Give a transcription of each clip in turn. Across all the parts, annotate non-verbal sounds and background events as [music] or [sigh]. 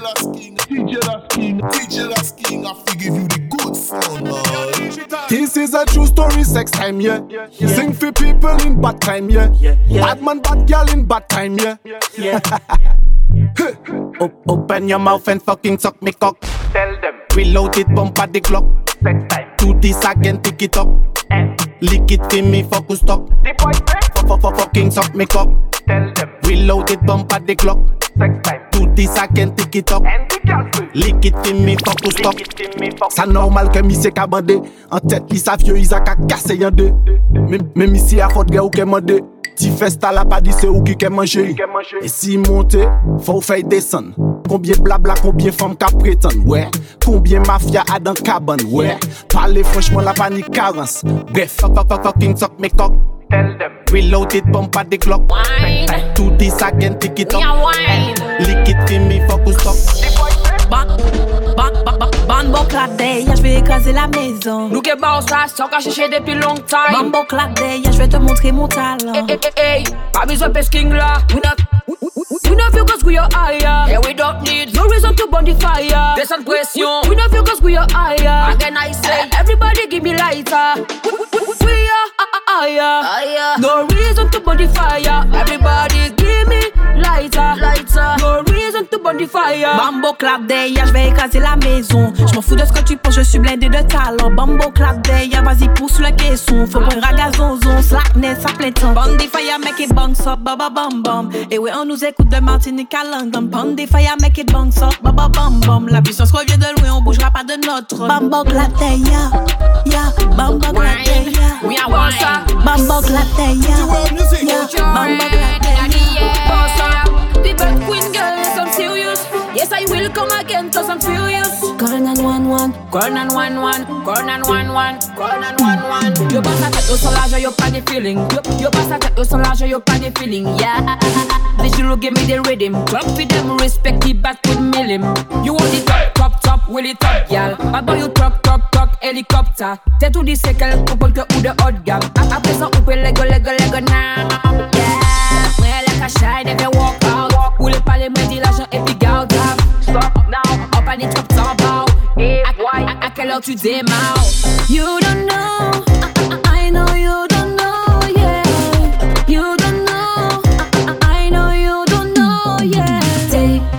DJ Last King, DJ Last King, DJ Last King, I fi give you the good sound, man. Oh. This is a true story, sex time, yeah. Sing for people in bad time, yeah. Bad man, bad girl in bad time, yeah. Op- [laughs] open your mouth and fucking suck me cock. Tell them. Reload it, bump at the clock. Sex time. Do this again, pick it up. And Lick it in me, focus stop. The boy say. F- f- f- fucking suck me cock. Tell them. Reload it, bump at the clock. Sex time. Tout di sa ken tikitok Likit fi mi fok ou stok Sa normal ke mi se kabande An tet li sa vyo iza ka kase yande Men mi si a fote gen ou ke mande Ti festa la pa di se ou ki ke manje E si monte, fò ou fey desen Kombye blabla, kombye fòm ka preten ouais. Kombye mafya adan kaban ouais. Pale franchman la pa ni karans Bref, fok fok fok fok, king sok me kok Reload it, bump at the clock Tout di sa gen tikitok it up Yeah, wine. Lick it for me, focus stop The boy say. Ban, ban, ban, ban, bambo claque derrière, je vais écraser la maison. Nous que boss là, c'est encore cherché depuis longtemps. Bambo claque derrière, je vais te montrer mon talent. Hey, hey, hey, pas besoin de pesking là. We not, we, we, we not feel cause we are higher. Yeah, we don't need no reason to burn the fire. There's some pression. We not feel cause we are higher. Again I say, everybody give me lighter. We, we, we, we are higher. Higher. No reason to burn the fire. Everybody fire. Bambo claque derrière, je vais écraser la maison. Je m'en fous de ce que tu penses, je suis blindé de talent. Bambo claque derrière, vas-y pousse le caisson. Faut prendre ragazonzon, slackness à plein temps. Bandé fire, make it bounce up, baba bam bam. Et ouais, on nous écoute de Martinique à London. Bandé fire, make it bounce up, baba bam bam. La puissance revient de loin, on bougera pas de notre. Bambo claque derrière, yeah. Bambo claque derrière. We are one. Bambo derrière, World music. yeah. Bambo derrière. The bad queen girl, yes, I will come again, cause I'm furious. Call 911. Call 911, call 911, call 911. Yo passe la tête au solage, yo pas de feeling. Yo, yo passe la tête au solage, yo pas de feeling. Yeah. You give me the rhythm. Clap for them, respect the back with millim. You want the top, top, top, will it top, gal. About you truck, truck, truck, helicopter. T'es tout dit c'est quel couple que ou de haut gamme. A- Après on lego, lego, lego now. Yeah. Ouais, like a they can walk out. Ou les palais, me dit l'argent et des trucs sans bas. À, à, à quelle heure tu démarres? You don't know, I, know you don't know, yeah. You don't know, I, know you don't know, yeah.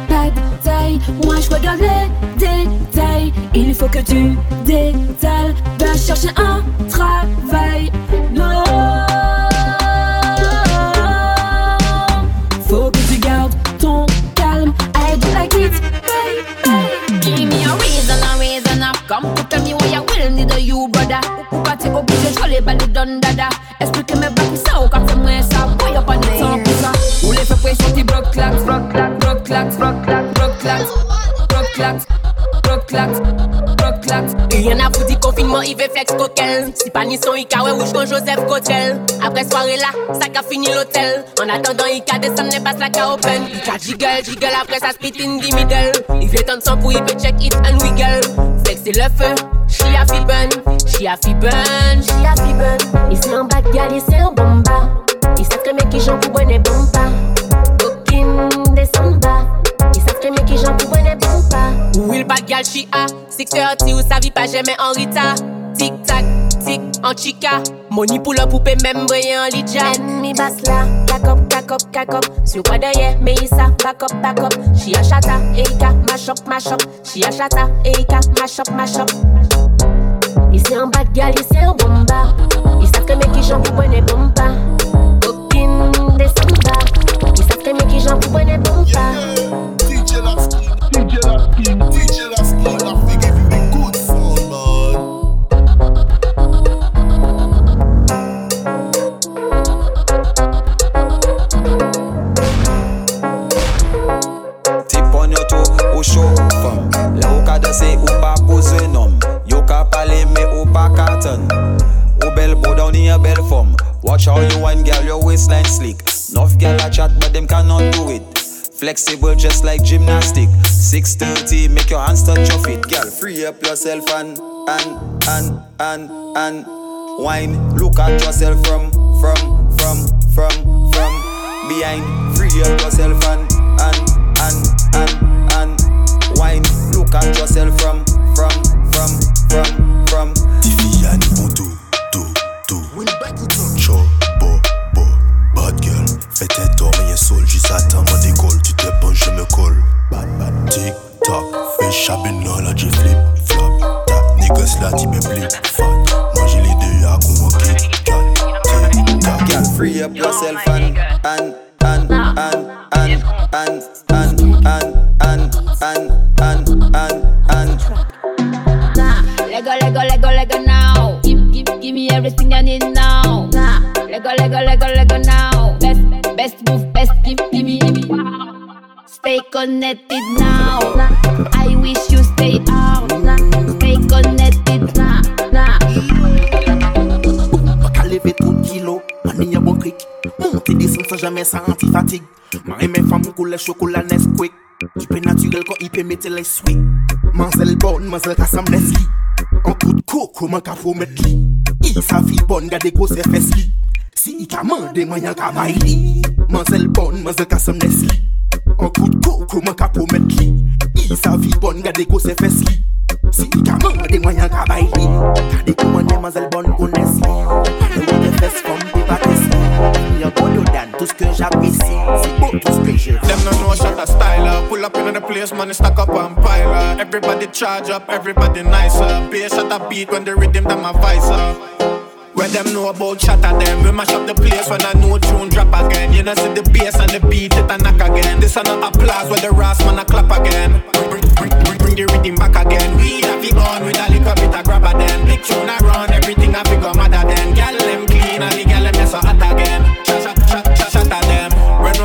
Pas de taille, moi je regarde les détails. Il faut que tu détales, va chercher un Si pas ni son Ika, ouais, rouge Joseph Cotel. Après soirée là, ça qu'a fini l'hôtel. En attendant, Ika descend, n'est pas la qu'a open. Ika jiggle, jiggle, après ça split in the middle. Il veut tendre son pour il peut check it and wiggle. C'est le feu, she a fi burn, she a fi burn, she a fi burn. Il c'est un bad il c'est un bomba. Il sait très bien qui j'en pour bonne bomba. Aucune descenda. Il sait très bien qui j'en pour bonne bomba. Will bad gal she a 630 ou sa vie pas jamais en rita Tic tac, tic en chica. Money pour la poupée, même briller en lidja. Ennemi basse là, back up. Sur quoi derrière, Melissa, back up, back up. Chia chata, Erika, mash up, mash up. Chia chata, Erika, mash up, mash up. Ici en bas de gal, ici en bomba. Ils savent que mes qui j'en vous prenez bomba. Aucune des samba. Ils savent que mes qui j'en vous prenez bomba. Waistline slick. Enough girl a chat but them cannot do it. Flexible just like gymnastic. 630 make your hands touch your feet. Girl free up yourself and and and and and Wine. Look at yourself from from from from from behind. Free up yourself and and and and and wine. Look at yourself from, from, from, from, sans jamais sentir fatigue. Marie mes femmes coulent chocolat Nesquik. Du peu naturel quand il peut mettre les suites. Mansel bonne, mansel kassam leski. En coup de coco, man ka faut mettre li. Il sa fille bonne, gade ko se fes li. Si il ka mande, man yan ka bay li. Mansel bonne, mansel kassam leski. En coup de coco, man ka faut mettre li. Il sa fille bonne, gade ko se fes li. Si i ka mande, man yan ka bay li. Gade ko man mansel bonne, kones li. Gade ko de fes kom de pates li. Y'a beau dan, tout que j'apprécie. C'est beau tout ce je Them no know shot a styler. Pull up in the place, money stack up and pile. Everybody charge up, everybody nicer. Pay shot a beat when the rhythm them a visor. Where them know about shatta them We mash up the place when a new tune drop again You know see the bass and the beat it a knock again This a not applause where the ras man a clap again Bring, bring, bring, bring the rhythm back again We have it on with a little bit of grabber then Big tune a run, everything a big madder then Gal them clean and the gal them so hot again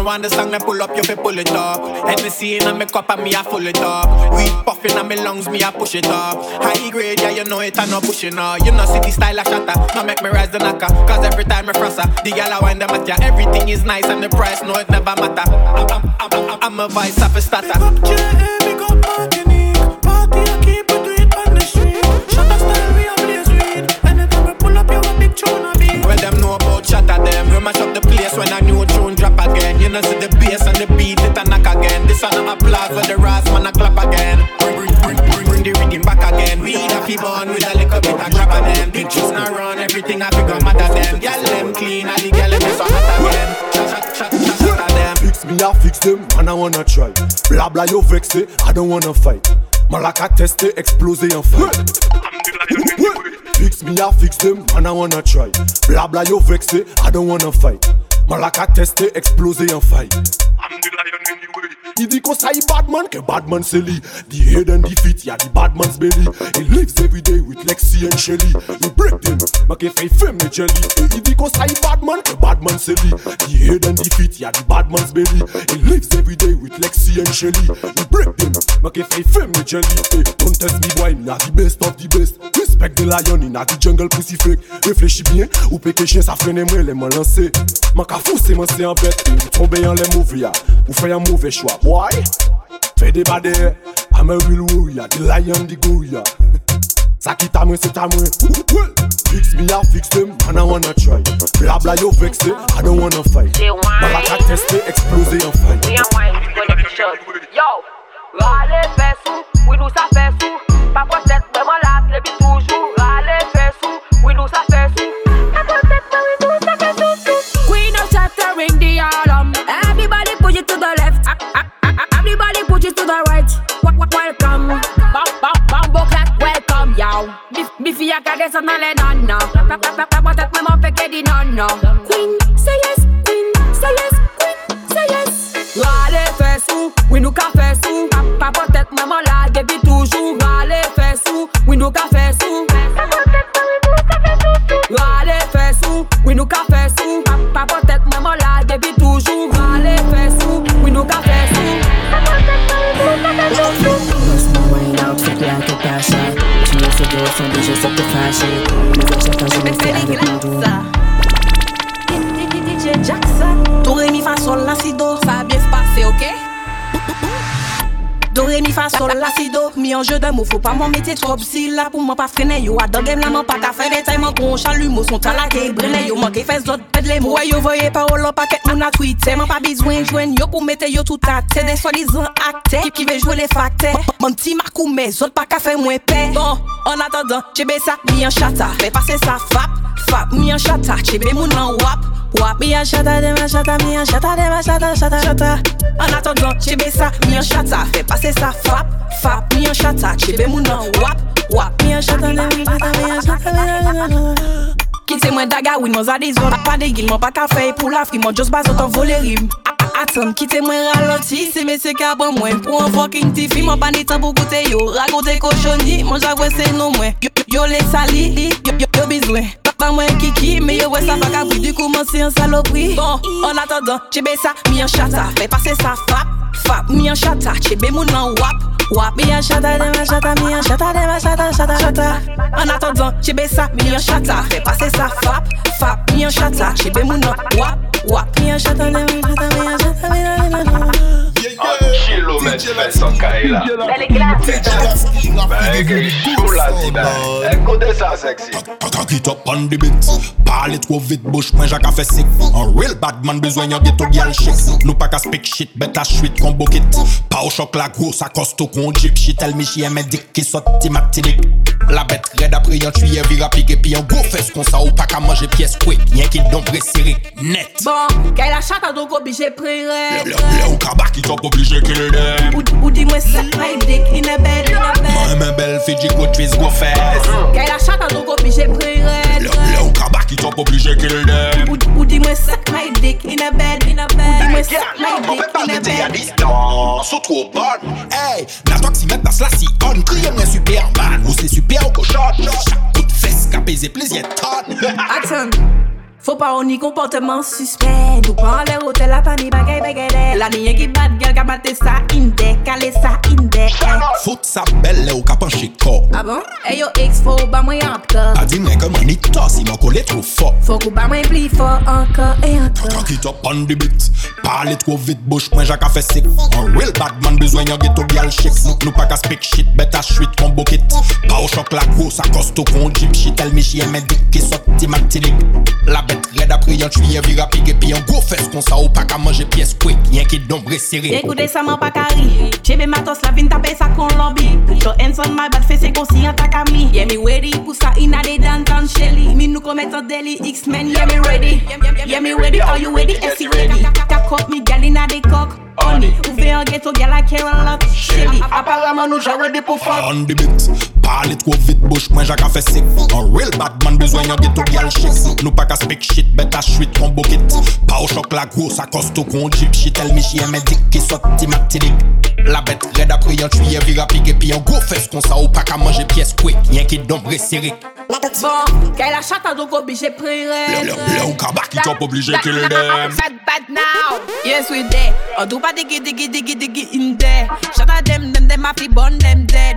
want the song, then pull up, you fi pull it up. Hennessy in my cup and me a full it up. Weed puffin' on me lungs, me a push it up. High grade, yeah, you know it, I no pushing up. You know, the style a shatta, no make me rise the knocker. Cause every time I frost the gal I wind them at ya. Everything is nice and the price, no, it never matter. I'm, I'm, I'm, I'm, a vice of a starter. Big up J.A., eh, big up Martinique. Party, I wanna try. Blah blah, you vexé, I don't wanna fight. Malaka testé, explosé en fight. Fix me, I fix them, man, I wanna try. Blah blah, you vexé, I don't wanna fight. Malaka testé, explosé en fight. He di kosa he badman ke badman se li. Di head and di feet ya di badman's belly. He lives everyday with Lexi and Shelly. He break them ma ke fey fem ne jelly. He di kosa he badman ke badman se li. Di head and di feet ya di badman's belly. He lives everyday with Lexi and Shelly. He break them ma ke fey fem ne jelly. Don't test me boy na di best of di best. Respect the lion in a di jungle pussy fake. Reflechi bien ou peke chen sa frene mre le man lanse Man ka fouse man se an bet Ou tombe an le mouve ya. Ou fey an mouve chwa Boy, fè de bade, amè wil woya, di layan di goya Sa ki ta mwen se ta mwen Fix mi a fix dem, man a wanna try. Bla bla yo vekse, I don't wanna fight. Baraka teste, eksplose yon fay Yo, rale fè sou, wè nou sa fè sou Pa poch tèt mwen passion. Tu que DJ Jackson, tout rémi fa sol ça a bien se passer, ok? Do, re, mi, fa, sol, la, si, do. Mi anje de mou, fò pa mò metye trop. Si la pou mò pa frene yo A do gem la mò pa ka fè detay Mò kon chalu mò son talake Brene yo. Mò ke fè zot pedle mò Yo voye parol an paket moun a tweete Mò pa bizwen jwen yo pou mette yo tout akte De solizan akte, kip ki ve jwe le fakte Mò mti makou me, zot pa ka fè mwen pe Bon, an atadan, chebe sa, mi an chata. Fè pase sa, fap, fap, mi an chata. Chebe moun an wap, wap. Mi an chata, dem an chata, mi an chata, dem an chata, chata, chata An atadan, chebe sa, mi an chata. Fè pase se sa fap, fap Mi an chata, chebe moun an wap, wap. Mi an chata, ne mi chata, mi an chata, mi an chata Kite mwen daga win, mwen zade zon Pa de gil, mwen pa ka fey pou la fri Mwen jos bazot an vole rim. Atem, kite mwen raloti, se mese ka ban mwen. Pou an fokin ti fi, mwen pa ni tan pou koute yo. Ragote koshoni, mwen javwe se nou mwen. Yo, yo le sali, yo, yo, yo bizwen. Pas moins kiki, mais ouais, ça va qu'à du coup, c'est un saloperie. Bon, en attendant, j'ai ça, mis en chata. Fais passer ça, fap, fap, mis en chata. J'ai mon en wap, wap, mis en chata, de ma chata, mis en chata, de ma chata, chata, chata. En attendant, j'ai ça, mis en chata. Fais passer ça, fap, fap, mis en chata. J'ai mon en wap, wap, mis en chata, de ma chata, mis en chata, mis en chata. An kilometre fè san kay la Mè gen chou la di bè E kote sa seksi Kaka ki top an di bit Pali tro vit bouch mwen jaka fè sik An real badman bezwen yon geto gyal chik Nou pa ka spik shit bet a chwit kon bokit Pa ou chok la gros akosto kon jip Shit el mi chie mè dik ki sot ti mak ti dik La bet red apre yon tuye vira pige Pi yon go fes kon sa ou pa ka manje piyes kwek Yen ki don pre sirik net Bon, kay la chata do go bi jè pre rep Le ou kaba ki top obligé qu'il l'aime Ou, dis-moi ça, my dick in a bed, in a bel fi di kout fis gwo fes Kè la chata obligé Le ou kabak ki top obligé qu'il l'aime Ou, dis-moi ça, my dick in a bed, in dis-moi ça, my dick in a bed On peut pas m'aider à distance, trop bonne. Hey, la toi si mette dans cela si on Superman, ou c'est super ou cochon Chaque coup de fesse, qu'apaisé plaisir tonne. Fò pa ou ni komporteman suspect. Nou pa an lè rote la pa ni bagay bagay lè La niye ki bad girl ka mate sa inde Kale sa inde eh. Fout sa bel lè ou ka panche ko A bon? E yo ex fò ou ba mwen anka A di mwen ke mwen ito si mwen kole tro fò Fò kou ba mwen pli fò anka e anka Kaka ki to pan di bit Pale tro vit bouch mwen jaka fe sik An real bad man bezwen yon geto gyal chik Nou pa ka speak shit bet a shwit kon bokit Pa ou chok la kou sa kosto kon jip shit. El mi chie men dik ki sot ti matilik La bet Red apre yon chuyen vira pege pi yon go fes Kon sa ou pa ka manje piyes kwek Yen ki dombre sere Ekoute sa man pa kari Chebe matos la vin tape sa kon lambi Put your hands on my bad face e konsi an tak a mi yeah, me ready, pou sa ina de downtown shelly. Mi nou komet an deli X-Men, yeah, me ready. Yeah, me ready, are you ready? Esi ready. Kak kop mi gal ina de kok Oni, ouve an geto gal a Carol Lot? Shelly, aparaman nou jan ready pou fuck. On the beat, palit kou vit bouch mwen jak a fe sik An real bad man bezwen yon geto gyal chik Nou pa ka speak shit, bet a shwit kon bokit Pa ou chok la gwo, sa kosto kon jip She tell me she eme dik, ki sot ti matidik La bet red apri yon tuye vira pige pi yon go Gros fes kon ou pa ka manje piyes kwek Nyen ki dom resirik Bon, kè la chata do go oblige Le ou ka them Fat bad now, yes we there Odou pa digi digi digi digi in there dem dem dem a fi bon dem there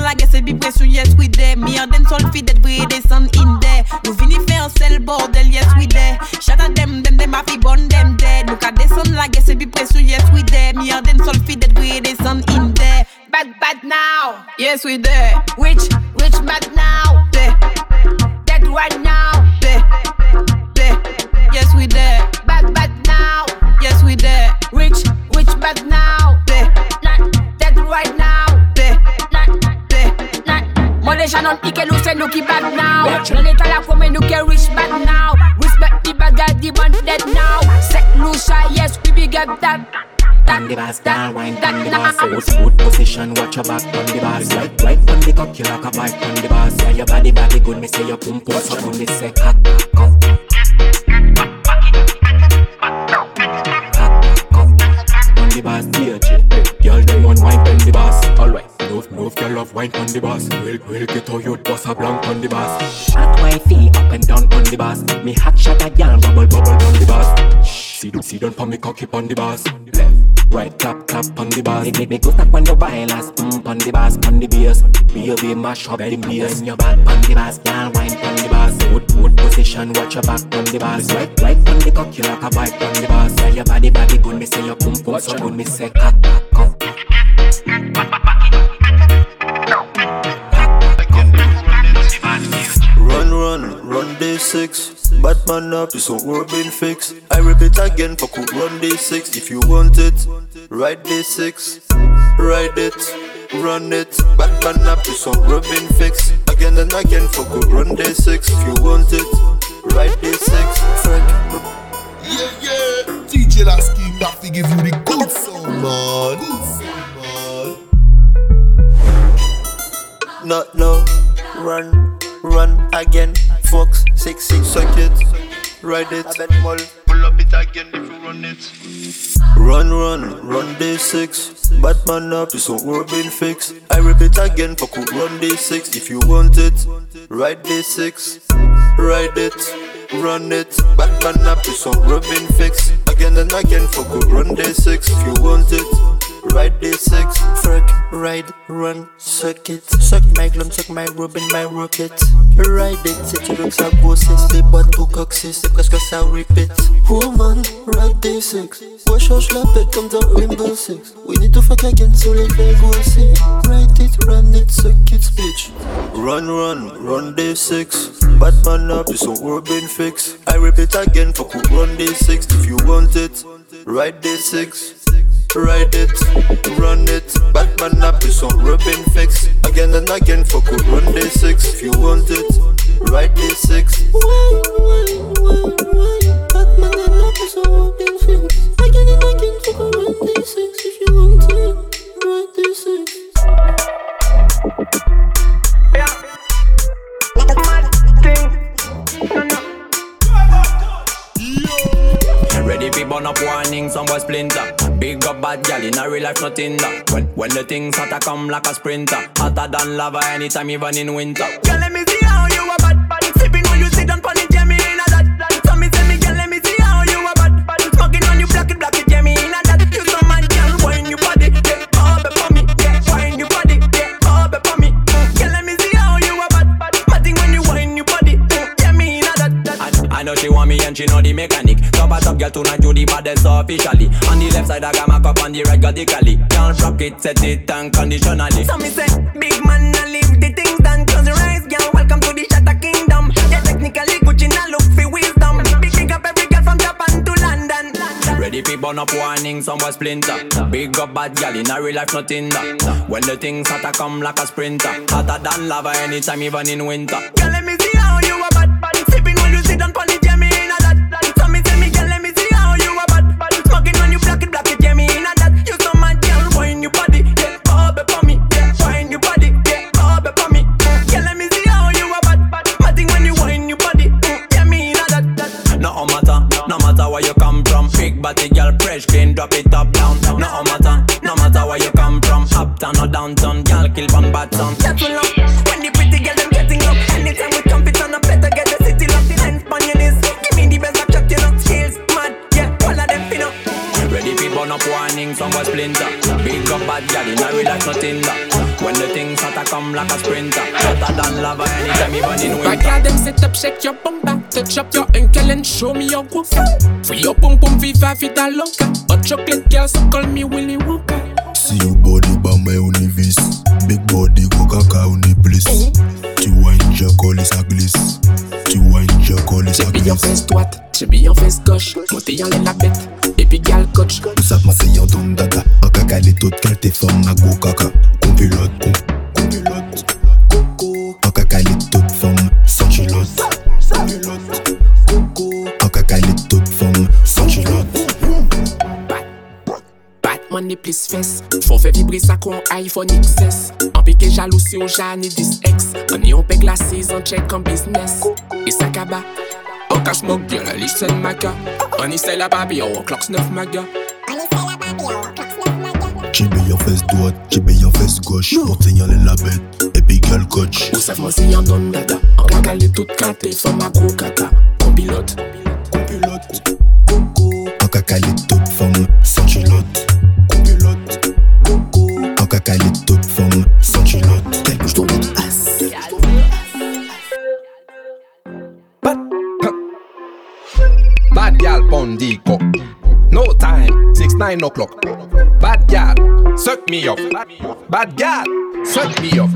la ge se bi presyon yes we there Mi an den sol fi det in there Nou vini bordel yes we there Chata dem dem dem a fi bon dem there la ge se bi presyon yes we there Mi an den sol Bad, bad now. Yes, we there. Which, which bad now? There. Dead right now. There. There. Yes, we there. Bad, bad now. Yes, we there. Rich, rich, bad now. There. Not dead right now. There. Not there. Not. Les gens ike se nou ki bad now Nan eta la fome nou ke rich bad now Respect the bad guy, the man dead now Set Lucia, yes, we big up that On the bass, down, wine, on the bass. Foot, foot position, watch your back on the bass. Right, right on the cock, you like a bite on the bass. Yeah, your body, body good, me say your pum pum, so on the say cock, on the bass, DJ. Girl, they want wine on the bass. Alright, move, move, girl, love wine on the bass. We'll, we'll get all your boss a blank on the bass. Hot wifey up and down on the bass. Me hot shot a girl, bubble, bubble on the bass. Shh, See see down, for me cocky on the bass. Left. Right clap clap on the bass. Make me go stop when you violence. Mm, on the bass, on the bass. Baby mash up the bass. When you back on the bass, girl wine on the bass. Foot foot position, watch your back on the bass. Right right on the cock, you like a bite on the bass. Yeah, your body body good, me say your pum pum so good, me say cock. D6. Batman up, it's on Robin fix. I repeat again, for could run D6. If you want it, write D6. Ride it, run it. Batman up, it's on been fixed. Again and again, for could run D6. If you want it, write D6. Frank. Yeah, yeah. DJ Last King, to give you the good sound, man. Good sound, man. Not no, run run again. Fox, sexy, suck it, ride it. I bet more. Pull up it again if you run it. Run, run, run day six. Batman up is on Robin fix. I repeat again, for could run day six. If you want it, ride day six, ride it, run it. Batman up is on Robin fix. Again and again, for could run day six. If you want it. Ride D6, frack, ride, run, suck it. Suck my glum, suck my Robin, my rocket. Ride it, c'est tu veux que ça grossisse Les boîtes au coccyx, c'est presque ça repeat Woman, ride D6 Moi change la bête comme dans Rainbow Six. We need to fuck again, so les fait aussi Ride it, run it, suck it, bitch. Run, run, run D6 Batman up, it's on Robin fix I repeat again, fuck run D6 If you want it, ride D6 Ride it, run it. Batman up is on Robin fix. Again and again, fuck with run day six. If you want it, ride day six. Batman up is on Robin fix. Again and again, fuck with run day six. If you want it, ride day six. Ready fi burn up warning, some boy splinter. Big up bad gal in a real life, nothing that. When when the things hotter come like a sprinter, hotter than lava anytime, even in winter. Girl, let me tonight, you the baddest officially. On the left side, I got my cup on the right, got the cali. Can't rock it, set it unconditionally. So me say, big man, I leave the things done. Close your eyes, girl. Welcome to the Shatta Kingdom. Yeah, technically Gucci, now look for wisdom. Big big up every girl from Japan to London. Ready for burn up warning, some boy splinter. Big up bad gal in a real life, nothing that. When the things hotter come like a sprinter, hotter than lava anytime, even in winter. Girl, let me see show me your groove. Free your pum pum, viva vida loca. Hot chocolate girl, so call me Willy Wonka. See you body by my univis Big body kaka uni bliss Tu wine jacolis a glisse Tu wine jacolis a J'ai bien glisse fesse droite, j'ai bien fesse gauche. Monté en l'air la bête, et puis gal coach. Tout ça ma c'est yon don dada En kaka les toutes qu'elle te forme à go kaka Compilote, com, ane plis fes Fon fe vibri sa iPhone XS An peke jalousi ou jane 10X An yon pek la season check an business E sa kaba An ka smoke gyal a listen maga An isay la babi ou an maga An isay la babi ou an klok snuff maga Chibi yon fes doat, chibi yon fes goch Monte yon le labet, epi gyal koch Ou saf man si yon don dada An kagale tout kante, fom a gro kaka Kon pilot, kon pilot An kakale tout fom san chilot time, 6 9 o'clock. Bad gal, suck me up. Bad gal, suck me up.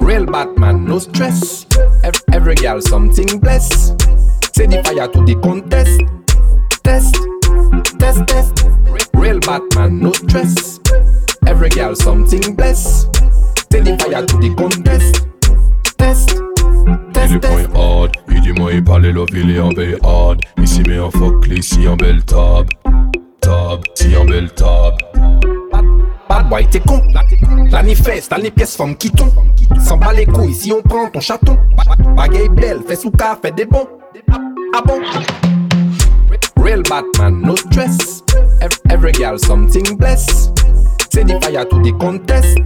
Real Batman, no stress. Every, every girl something bless. Say the fire to the contest. Test, test, test. Real Batman, no stress. Every girl something bless. Say the fire to the contest. Test. Il est point hard, il dit moi il parle love, il est en veille hard Ici mais en fuck ici en belle tab Tab, en belle tab Bad boy, t'es con. La ni fesse, t'as les pièces femmes qui tombent. S'en bat les couilles si on prend ton chaton. Bagay belle, fais souka, fais des bons. Ah bon? Real Batman, no stress. Every, girl something bless. Say the fire to the contest.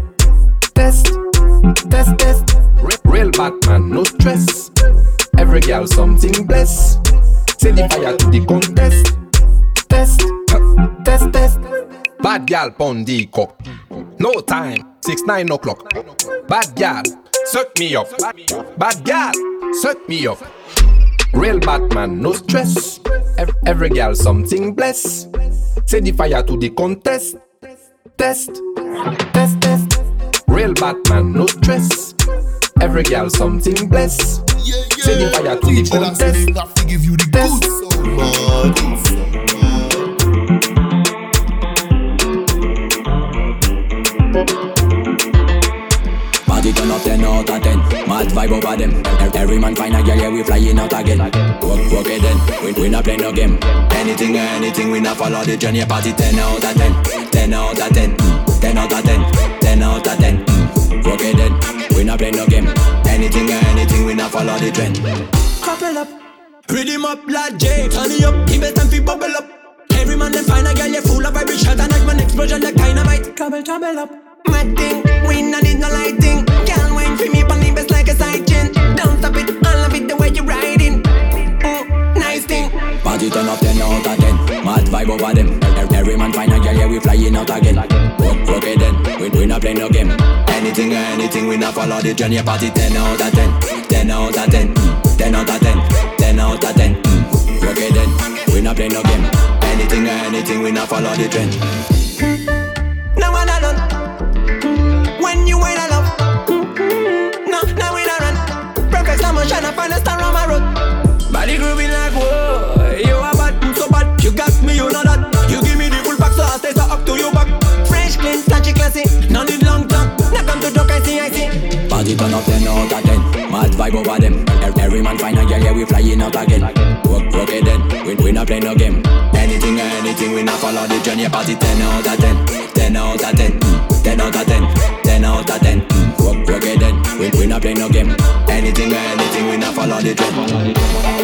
Test, test, test. Real Batman, no stress. Every girl something bless. Say the fire to the contest. Test, test test. Bad gal pon di kok. No time, 6-9 o'clock. Bad gal, suck me up. Bad gal, suck me up. Real Batman, no stress. Every every gal something bless. Se di fire to di contest. Test, test, test. Real Batman, no stress. Every gal something bless. Se di fire to di contest. Test Party turn up 10 out of 10 Mad vibe over them. Every man find a girl, yeah, we flying out again. Work, work it then, we, we not play no game. Anything or anything, we not follow the journey. Party 10 out of 10 10 out of 10 mm. 10 out of 10 10 out of 10 mm. Work it then, we not play no game. Anything or anything, we not follow the trend. Couple up. Rhythm up like J, turn it up, give it time fi bubble up. Every man them find a girl, you full of vibration, and like man explosion like dynamite. Trouble, trouble up. Mad thing, we not need no lighting. Girl, wine for me, pon the best like a side chain. Don't stop it, I love it the way you riding. Mm, nice thing. Party turn up 10 out of 10 Mad vibe over them Every man find a girl, yeah, we flying out again Work, work it then, we, we not play no game Anything or anything, we not follow the journey Party 10 out of 10 10 follow the trend Now I done. When you wait, I love. No, now we not run. Perfect slow motion, I find a star on my road. Body grooving like whoa. You are bad, so bad. You got me, you know that. You give me the full pack, so I stay so up to your back. Fresh, clean, snatchy, classy. No need long talk. Now come to talk, I see, I see. Party turn up 10 out of 10 Mad vibe over them Every man find a girl, yeah, we flying out again Work, work it then, we, we not play no game. Anything or anything, we not follow the journey Party 10 out of 10 10 out of 10 mm. 10 out of 10 10 out of 10 mm. Work, work it then, we, we not play no game. Anything or anything, we not follow the trend